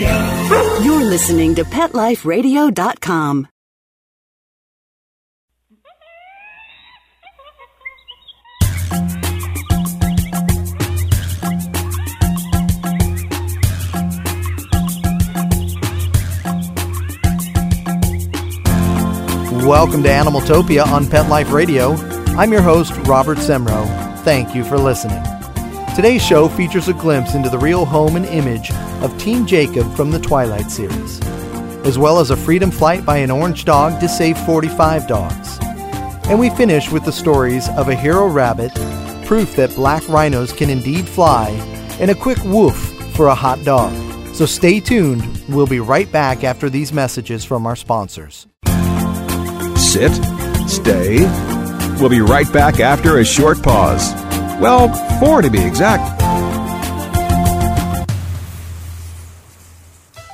Radio. You're listening to PetLifeRadio.com. Welcome to Animaltopia on Pet Life Radio. I'm your host, Robert Semro. Thank you for listening. Today's show features a glimpse into the real home and image of Team Jacob from the Twilight series, as well as a freedom flight by an orange dog to save 45 dogs. And we finish with the stories of a hero rabbit, proof that black rhinos can indeed fly, and a quick woof for a hot dog. So stay tuned. We'll be right back after these messages from our sponsors. Sit, stay. We'll be right back after a short pause. Well, four to be exact.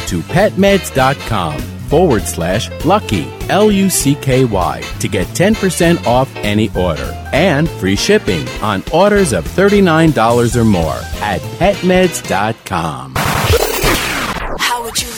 to petmeds.com forward slash lucky, L U C K Y, to get 10% off any order and free shipping on orders of $39 or more at petmeds.com.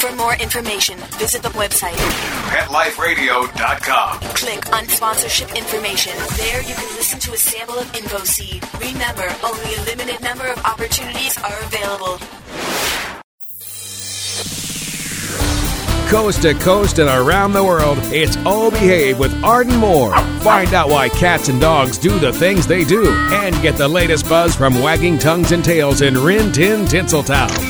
For more information, visit the website. PetLifeRadio.com. Click on sponsorship information. There you can listen to a sample of InfoSeed. Remember, only a limited number of opportunities are available. Coast to coast and around the world, it's All Behave with Arden Moore. Find out why cats and dogs do the things they do and get the latest buzz from wagging tongues and tails in Rin Tin Tinseltown.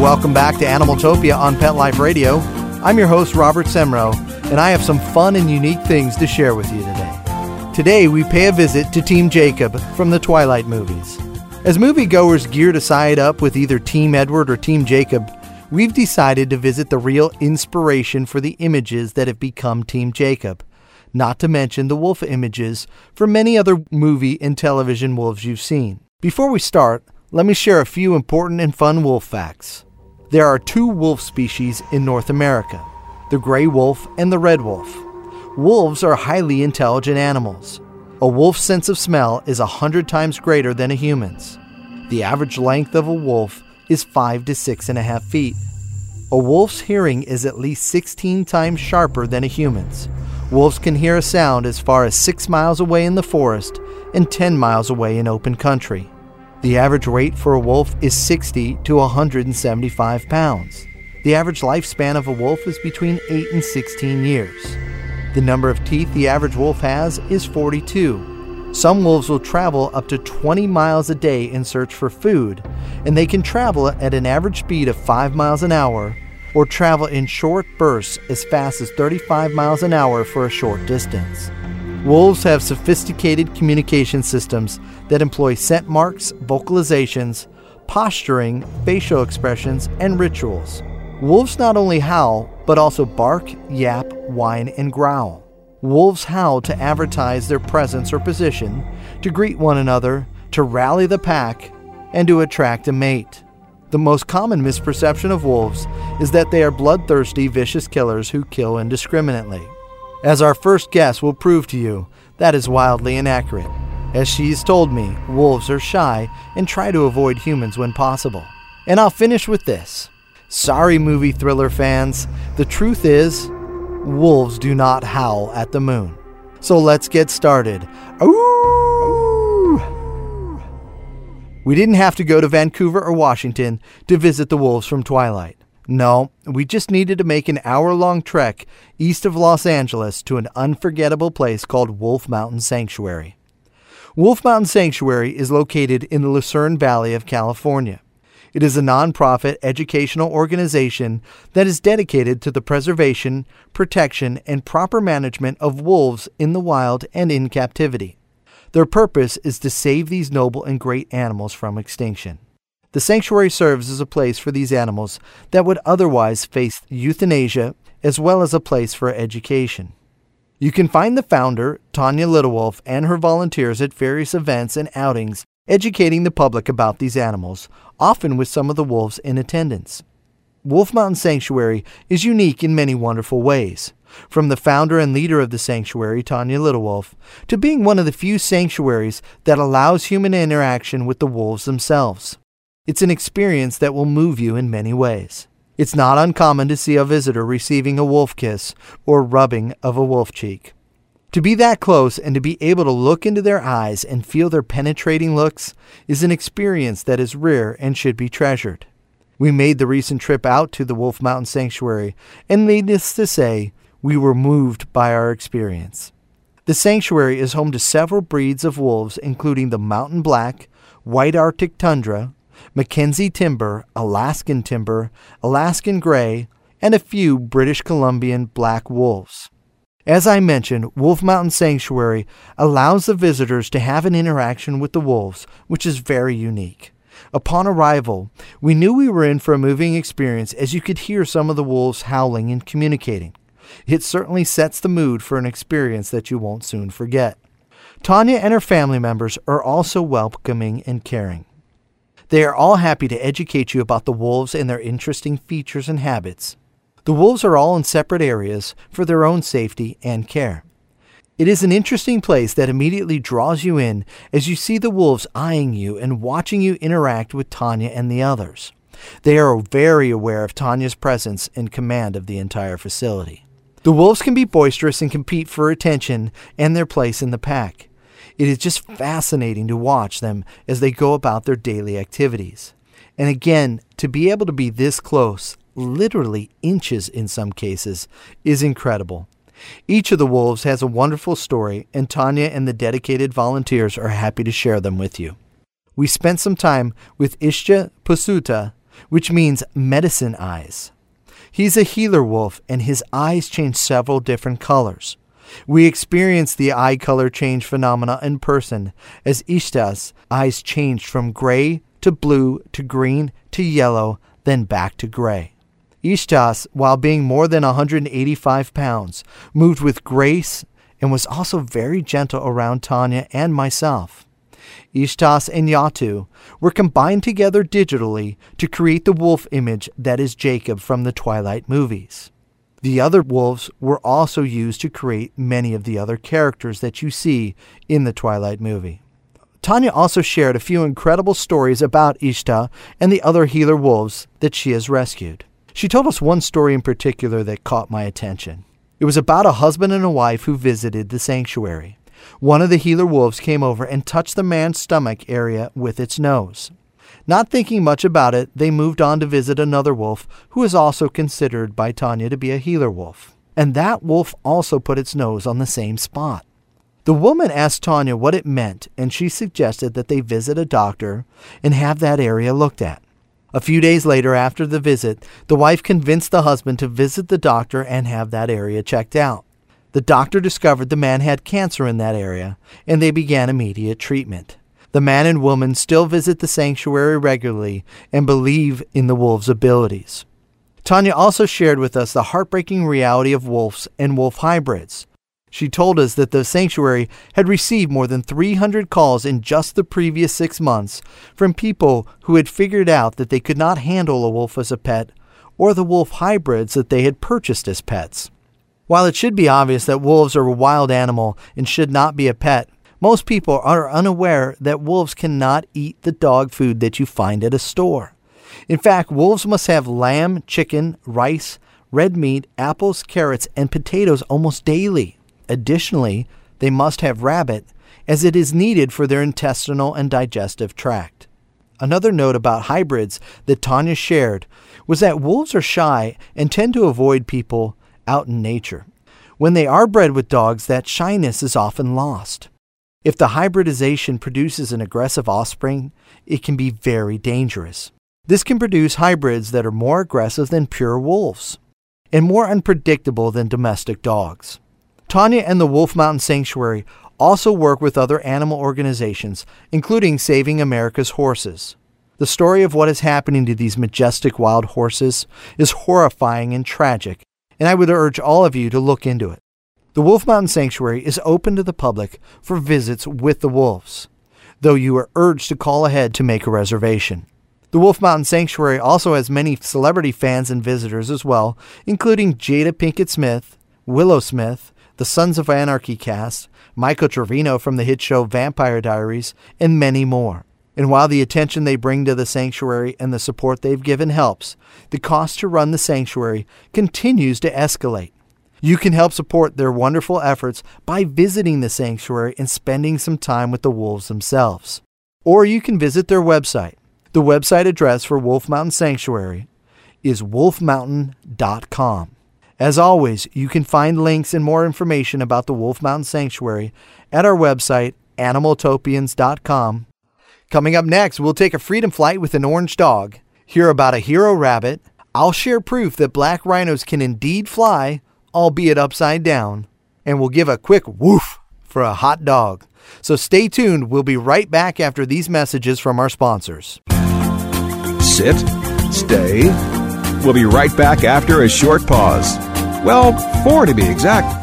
Welcome back to Animaltopia on Pet Life Radio. I'm your host, Robert Semro, and I have some fun and unique things to share with you today. Today, we pay a visit to Team Jacob from the Twilight movies. As moviegoers gear to side up with either Team Edward or Team Jacob, we've decided to visit the real inspiration for the images that have become Team Jacob, not to mention the wolf images for many other movie and television wolves you've seen. Before we start, let me share a few important and fun wolf facts. There are two wolf species in North America the gray wolf and the red wolf. Wolves are highly intelligent animals. A wolf's sense of smell is a hundred times greater than a human's. The average length of a wolf is five to six and a half feet. A wolf's hearing is at least 16 times sharper than a human's. Wolves can hear a sound as far as six miles away in the forest and 10 miles away in open country. The average weight for a wolf is 60 to 175 pounds. The average lifespan of a wolf is between 8 and 16 years. The number of teeth the average wolf has is 42. Some wolves will travel up to 20 miles a day in search for food, and they can travel at an average speed of 5 miles an hour or travel in short bursts as fast as 35 miles an hour for a short distance. Wolves have sophisticated communication systems that employ scent marks, vocalizations, posturing, facial expressions, and rituals. Wolves not only howl, but also bark, yap, whine, and growl. Wolves howl to advertise their presence or position, to greet one another, to rally the pack, and to attract a mate. The most common misperception of wolves is that they are bloodthirsty, vicious killers who kill indiscriminately. As our first guest will prove to you, that is wildly inaccurate. As she's told me, wolves are shy and try to avoid humans when possible. And I'll finish with this. Sorry, movie thriller fans. The truth is, wolves do not howl at the moon. So let's get started. Ooh! We didn't have to go to Vancouver or Washington to visit the wolves from Twilight. No, we just needed to make an hour long trek east of Los Angeles to an unforgettable place called Wolf Mountain Sanctuary. Wolf Mountain Sanctuary is located in the Lucerne Valley of California. It is a nonprofit educational organization that is dedicated to the preservation, protection, and proper management of wolves in the wild and in captivity. Their purpose is to save these noble and great animals from extinction. The sanctuary serves as a place for these animals that would otherwise face euthanasia, as well as a place for education. You can find the founder, Tanya Littlewolf, and her volunteers at various events and outings educating the public about these animals, often with some of the wolves in attendance. Wolf Mountain Sanctuary is unique in many wonderful ways. From the founder and leader of the sanctuary, Tanya Littlewolf, to being one of the few sanctuaries that allows human interaction with the wolves themselves. It's an experience that will move you in many ways. It's not uncommon to see a visitor receiving a wolf kiss or rubbing of a wolf cheek. To be that close and to be able to look into their eyes and feel their penetrating looks is an experience that is rare and should be treasured. We made the recent trip out to the Wolf Mountain Sanctuary, and needless to say, we were moved by our experience. The sanctuary is home to several breeds of wolves, including the Mountain Black, White Arctic Tundra, Mackenzie Timber, Alaskan Timber, Alaskan Gray, and a few British Columbian black wolves. As I mentioned, Wolf Mountain Sanctuary allows the visitors to have an interaction with the wolves, which is very unique. Upon arrival, we knew we were in for a moving experience as you could hear some of the wolves howling and communicating. It certainly sets the mood for an experience that you won't soon forget. Tanya and her family members are also welcoming and caring. They are all happy to educate you about the wolves and their interesting features and habits. The wolves are all in separate areas for their own safety and care. It is an interesting place that immediately draws you in as you see the wolves eyeing you and watching you interact with Tanya and the others. They are very aware of Tanya's presence and command of the entire facility. The wolves can be boisterous and compete for attention and their place in the pack. It is just fascinating to watch them as they go about their daily activities. And again, to be able to be this close, literally inches in some cases, is incredible. Each of the wolves has a wonderful story, and Tanya and the dedicated volunteers are happy to share them with you. We spent some time with Ishta Pusuta, which means medicine eyes. He's a healer wolf, and his eyes change several different colors. We experienced the eye color change phenomena in person as Ishta's eyes changed from gray to blue to green to yellow, then back to gray. Ishtas, while being more than 185 pounds, moved with grace and was also very gentle around Tanya and myself. Ishtas and Yatu were combined together digitally to create the wolf image that is Jacob from the Twilight movies. The other wolves were also used to create many of the other characters that you see in the Twilight movie. Tanya also shared a few incredible stories about Ishta and the other healer wolves that she has rescued. She told us one story in particular that caught my attention. It was about a husband and a wife who visited the sanctuary. One of the healer wolves came over and touched the man's stomach area with its nose. Not thinking much about it, they moved on to visit another wolf who is also considered by Tanya to be a healer wolf. And that wolf also put its nose on the same spot. The woman asked Tanya what it meant, and she suggested that they visit a doctor and have that area looked at. A few days later, after the visit, the wife convinced the husband to visit the doctor and have that area checked out. The doctor discovered the man had cancer in that area, and they began immediate treatment. The man and woman still visit the sanctuary regularly and believe in the wolves' abilities. Tanya also shared with us the heartbreaking reality of wolves and wolf hybrids. She told us that the sanctuary had received more than 300 calls in just the previous six months from people who had figured out that they could not handle a wolf as a pet or the wolf hybrids that they had purchased as pets. While it should be obvious that wolves are a wild animal and should not be a pet, most people are unaware that wolves cannot eat the dog food that you find at a store. In fact, wolves must have lamb, chicken, rice, red meat, apples, carrots, and potatoes almost daily. Additionally, they must have rabbit, as it is needed for their intestinal and digestive tract. Another note about hybrids that Tanya shared was that wolves are shy and tend to avoid people out in nature. When they are bred with dogs, that shyness is often lost. If the hybridization produces an aggressive offspring, it can be very dangerous. This can produce hybrids that are more aggressive than pure wolves and more unpredictable than domestic dogs. Tanya and the Wolf Mountain Sanctuary also work with other animal organizations, including Saving America's Horses. The story of what is happening to these majestic wild horses is horrifying and tragic, and I would urge all of you to look into it. The Wolf Mountain Sanctuary is open to the public for visits with the wolves, though you are urged to call ahead to make a reservation. The Wolf Mountain Sanctuary also has many celebrity fans and visitors as well, including Jada Pinkett Smith, Willow Smith, the Sons of Anarchy cast, Michael Trevino from the hit show Vampire Diaries, and many more. And while the attention they bring to the sanctuary and the support they've given helps, the cost to run the sanctuary continues to escalate. You can help support their wonderful efforts by visiting the sanctuary and spending some time with the wolves themselves. Or you can visit their website. The website address for Wolf Mountain Sanctuary is wolfmountain.com. As always, you can find links and more information about the Wolf Mountain Sanctuary at our website, animaltopians.com. Coming up next, we'll take a freedom flight with an orange dog, hear about a hero rabbit. I'll share proof that black rhinos can indeed fly, albeit upside down, and we'll give a quick woof for a hot dog. So stay tuned. We'll be right back after these messages from our sponsors. Sit, stay. We'll be right back after a short pause. Well, four to be exact.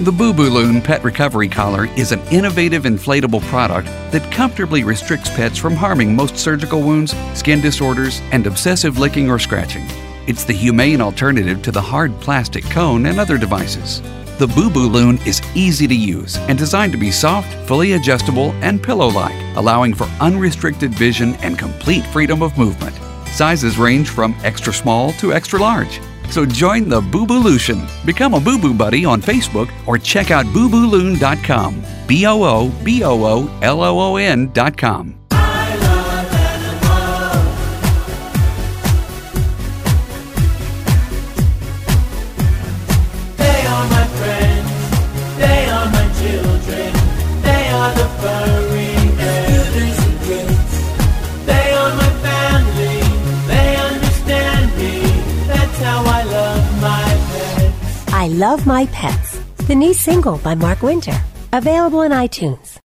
The Boo Boo Loon Pet Recovery Collar is an innovative inflatable product that comfortably restricts pets from harming most surgical wounds, skin disorders, and obsessive licking or scratching. It's the humane alternative to the hard plastic cone and other devices. The Boo Boo Loon is easy to use and designed to be soft, fully adjustable, and pillow like, allowing for unrestricted vision and complete freedom of movement. Sizes range from extra small to extra large. So join the Boo Boo Lution. Become a Boo Boo Buddy on Facebook or check out boobooloon.com. B O O B O O L O O N.com. Love My Pets, the new single by Mark Winter, available in iTunes.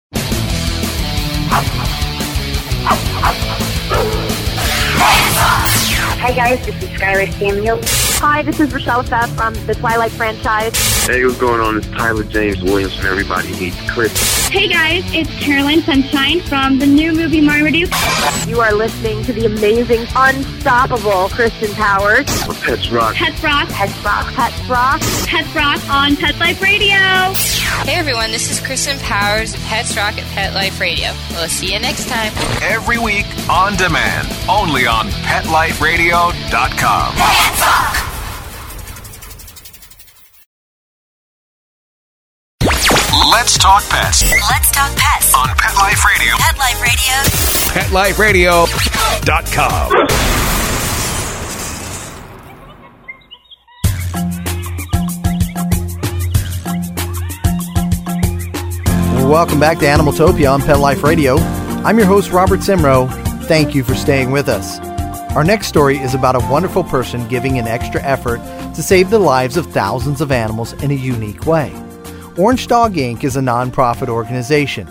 Hi guys, this is Skyler Samuel. Hi, this is Rachelle Lefevre from the Twilight franchise. Hey, what's going on? It's Tyler James Williams from Everybody Hates Chris. Hey guys, it's Caroline Sunshine from the new movie Marmaduke. You are listening to the amazing, unstoppable Kristen Powers. Pets Rock. Pets Rock. Pets Rock. Pets Rock. Pets Rock on Pet Life Radio. Hey everyone, this is Kristen Powers of Pets Rock at Pet Life Radio. We'll see you next time. Every week on demand, only on PetLifeRadio.com. Let's talk pets Let's talk pets. on Pet Life Radio. Pet Life Radio. PetLifeRadio.com. Welcome back to Animaltopia on Pet Life Radio. I'm your host, Robert Semro. Thank you for staying with us. Our next story is about a wonderful person giving an extra effort to save the lives of thousands of animals in a unique way. Orange Dog Inc. is a nonprofit organization.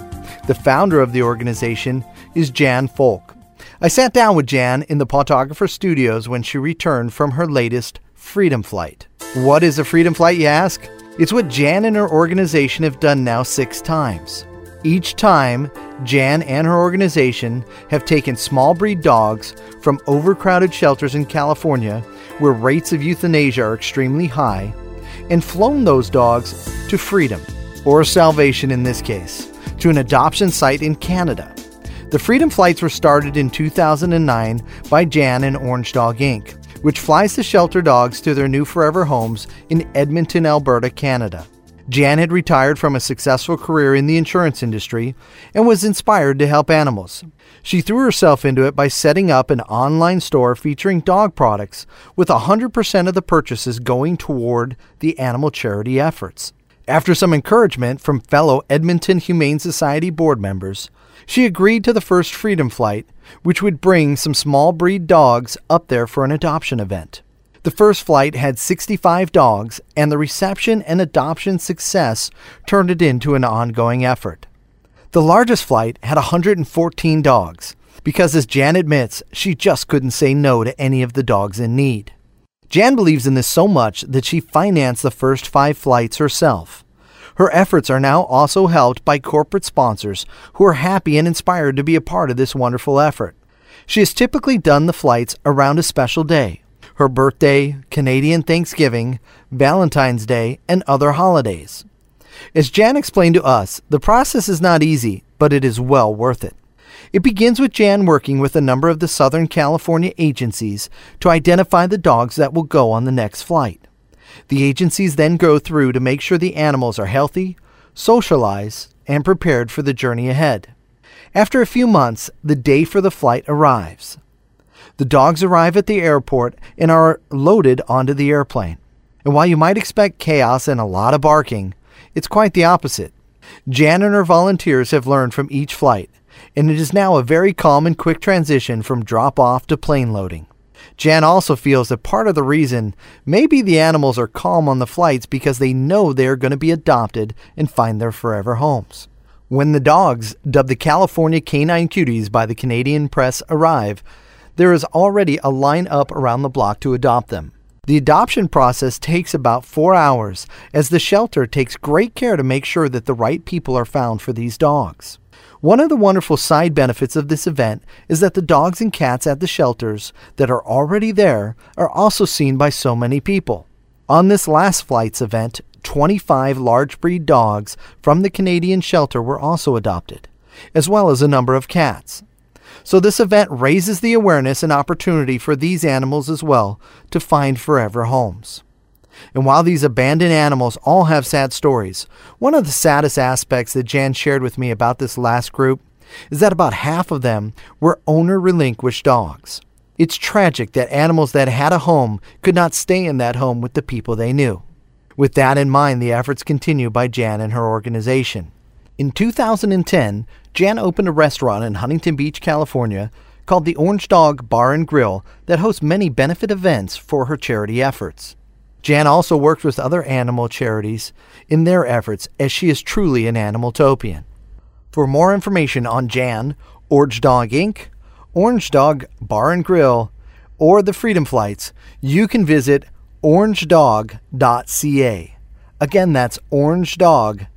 The founder of the organization is Jan Folk. I sat down with Jan in the Photographer Studios when she returned from her latest Freedom Flight. What is a freedom flight, you ask? It's what Jan and her organization have done now six times. Each time, Jan and her organization have taken small breed dogs from overcrowded shelters in California, where rates of euthanasia are extremely high, and flown those dogs to freedom, or salvation in this case, to an adoption site in Canada. The Freedom Flights were started in 2009 by Jan and Orange Dog Inc., which flies the shelter dogs to their new forever homes in Edmonton, Alberta, Canada. Jan had retired from a successful career in the insurance industry and was inspired to help animals. She threw herself into it by setting up an online store featuring dog products, with 100% of the purchases going toward the animal charity efforts. After some encouragement from fellow Edmonton Humane Society board members, she agreed to the first Freedom Flight, which would bring some small breed dogs up there for an adoption event. The first flight had 65 dogs, and the reception and adoption success turned it into an ongoing effort. The largest flight had 114 dogs, because as Jan admits, she just couldn't say no to any of the dogs in need. Jan believes in this so much that she financed the first five flights herself. Her efforts are now also helped by corporate sponsors who are happy and inspired to be a part of this wonderful effort. She has typically done the flights around a special day her birthday, Canadian Thanksgiving, Valentine's Day, and other holidays. As Jan explained to us, the process is not easy, but it is well worth it. It begins with Jan working with a number of the Southern California agencies to identify the dogs that will go on the next flight. The agencies then go through to make sure the animals are healthy, socialized, and prepared for the journey ahead. After a few months, the day for the flight arrives. The dogs arrive at the airport and are loaded onto the airplane. And while you might expect chaos and a lot of barking, it's quite the opposite. Jan and her volunteers have learned from each flight, and it is now a very calm and quick transition from drop off to plane loading. Jan also feels that part of the reason maybe the animals are calm on the flights because they know they are going to be adopted and find their forever homes. When the dogs, dubbed the California Canine Cuties by the Canadian press, arrive, there is already a line up around the block to adopt them. The adoption process takes about four hours, as the shelter takes great care to make sure that the right people are found for these dogs. One of the wonderful side benefits of this event is that the dogs and cats at the shelters that are already there are also seen by so many people. On this last flight's event, 25 large breed dogs from the Canadian shelter were also adopted, as well as a number of cats. So this event raises the awareness and opportunity for these animals as well to find forever homes. And while these abandoned animals all have sad stories, one of the saddest aspects that Jan shared with me about this last group is that about half of them were owner relinquished dogs. It's tragic that animals that had a home could not stay in that home with the people they knew. With that in mind, the efforts continue by Jan and her organization. In 2010, Jan opened a restaurant in Huntington Beach, California called the Orange Dog Bar and Grill that hosts many benefit events for her charity efforts. Jan also works with other animal charities in their efforts as she is truly an animal topian. For more information on Jan, Orange Dog Inc., Orange Dog Bar and Grill, or the Freedom Flights, you can visit orangedog.ca. Again, that's orangedog.ca.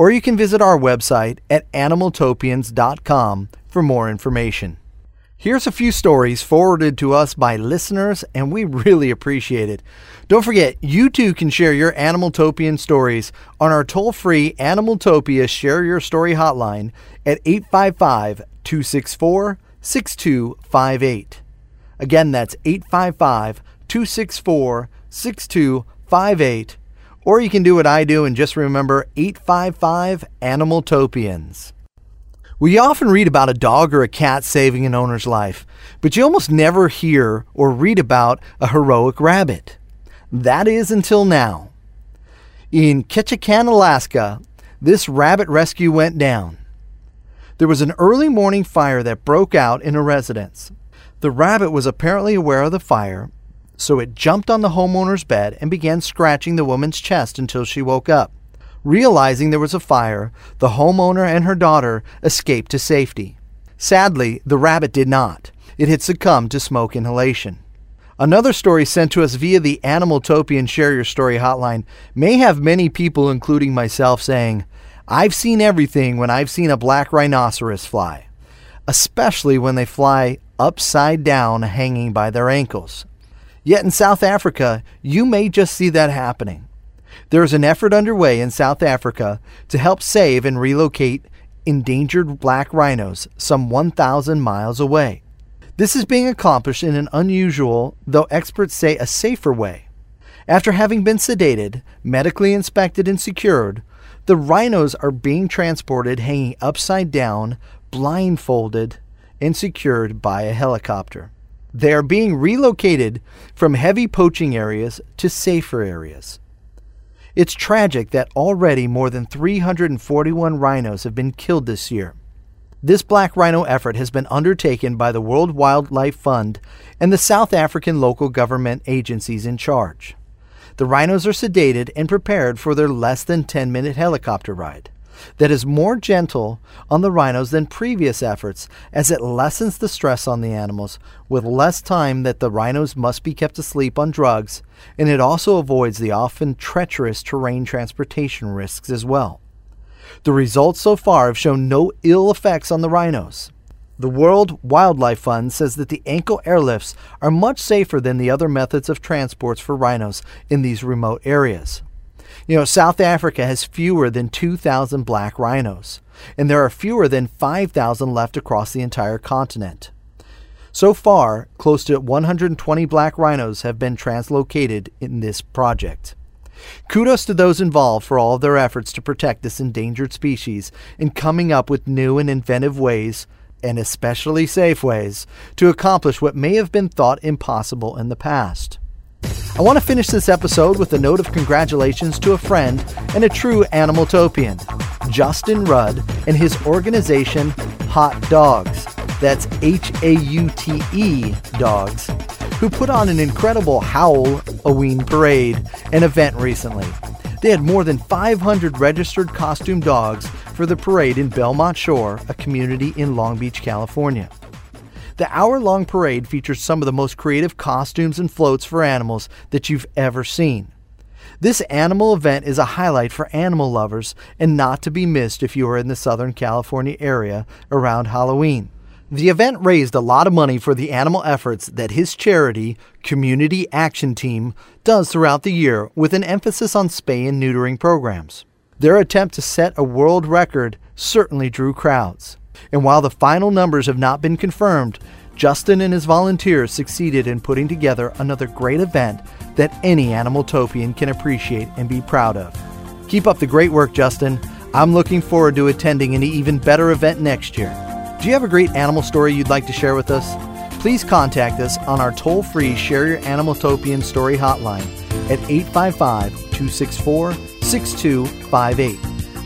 Or you can visit our website at animaltopians.com for more information. Here's a few stories forwarded to us by listeners, and we really appreciate it. Don't forget, you too can share your Animaltopian stories on our toll free Animaltopia Share Your Story hotline at 855 264 6258. Again, that's 855 264 6258. Or you can do what I do and just remember 855 Animaltopians. We often read about a dog or a cat saving an owner's life, but you almost never hear or read about a heroic rabbit. That is until now. In Ketchikan, Alaska, this rabbit rescue went down. There was an early morning fire that broke out in a residence. The rabbit was apparently aware of the fire, so it jumped on the homeowner's bed and began scratching the woman's chest until she woke up. Realizing there was a fire, the homeowner and her daughter escaped to safety. Sadly, the rabbit did not. It had succumbed to smoke inhalation. Another story sent to us via the Animaltopian Share Your Story hotline may have many people, including myself, saying, I've seen everything when I've seen a black rhinoceros fly, especially when they fly upside down hanging by their ankles. Yet in South Africa, you may just see that happening. There is an effort underway in South Africa to help save and relocate endangered black rhinos some 1,000 miles away. This is being accomplished in an unusual, though experts say a safer way. After having been sedated, medically inspected, and secured, the rhinos are being transported hanging upside down, blindfolded, and secured by a helicopter. They are being relocated from heavy poaching areas to safer areas. It's tragic that already more than 341 rhinos have been killed this year. This black rhino effort has been undertaken by the World Wildlife Fund and the South African local government agencies in charge. The rhinos are sedated and prepared for their less than 10 minute helicopter ride that is more gentle on the rhinos than previous efforts as it lessens the stress on the animals with less time that the rhinos must be kept asleep on drugs, and it also avoids the often treacherous terrain transportation risks as well. The results so far have shown no ill effects on the rhinos. The World Wildlife Fund says that the ankle airlifts are much safer than the other methods of transports for rhinos in these remote areas. You know, South Africa has fewer than 2,000 black rhinos, and there are fewer than 5,000 left across the entire continent. So far, close to 120 black rhinos have been translocated in this project. Kudos to those involved for all of their efforts to protect this endangered species and coming up with new and inventive ways, and especially safe ways, to accomplish what may have been thought impossible in the past. I want to finish this episode with a note of congratulations to a friend and a true animaltopian, Justin Rudd and his organization Haute Dogs. That's H A U T E Dogs, who put on an incredible Halloween parade an event recently. They had more than 500 registered costume dogs for the parade in Belmont Shore, a community in Long Beach, California. The hour long parade features some of the most creative costumes and floats for animals that you've ever seen. This animal event is a highlight for animal lovers and not to be missed if you are in the Southern California area around Halloween. The event raised a lot of money for the animal efforts that his charity, Community Action Team, does throughout the year with an emphasis on spay and neutering programs. Their attempt to set a world record certainly drew crowds. And while the final numbers have not been confirmed, Justin and his volunteers succeeded in putting together another great event that any Animaltopian can appreciate and be proud of. Keep up the great work, Justin. I'm looking forward to attending an even better event next year. Do you have a great animal story you'd like to share with us? Please contact us on our toll free Share Your Animaltopian Story hotline at 855 264 6258.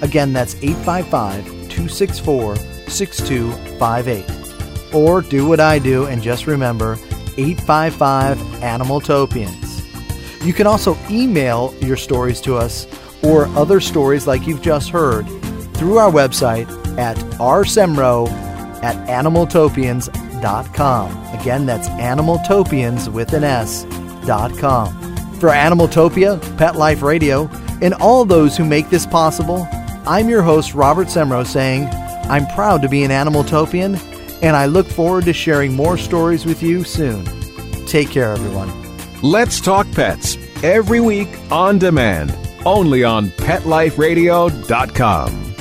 Again, that's 855 264 6258. Or do what I do and just remember 855 Animaltopians. You can also email your stories to us or other stories like you've just heard through our website at rsemro at animaltopians.com. Again, that's animaltopians with an S dot com. For Animaltopia, Pet Life Radio, and all those who make this possible, I'm your host, Robert Semro, saying, I'm proud to be an Animaltopian, and I look forward to sharing more stories with you soon. Take care, everyone. Let's Talk Pets every week on demand, only on PetLifeRadio.com.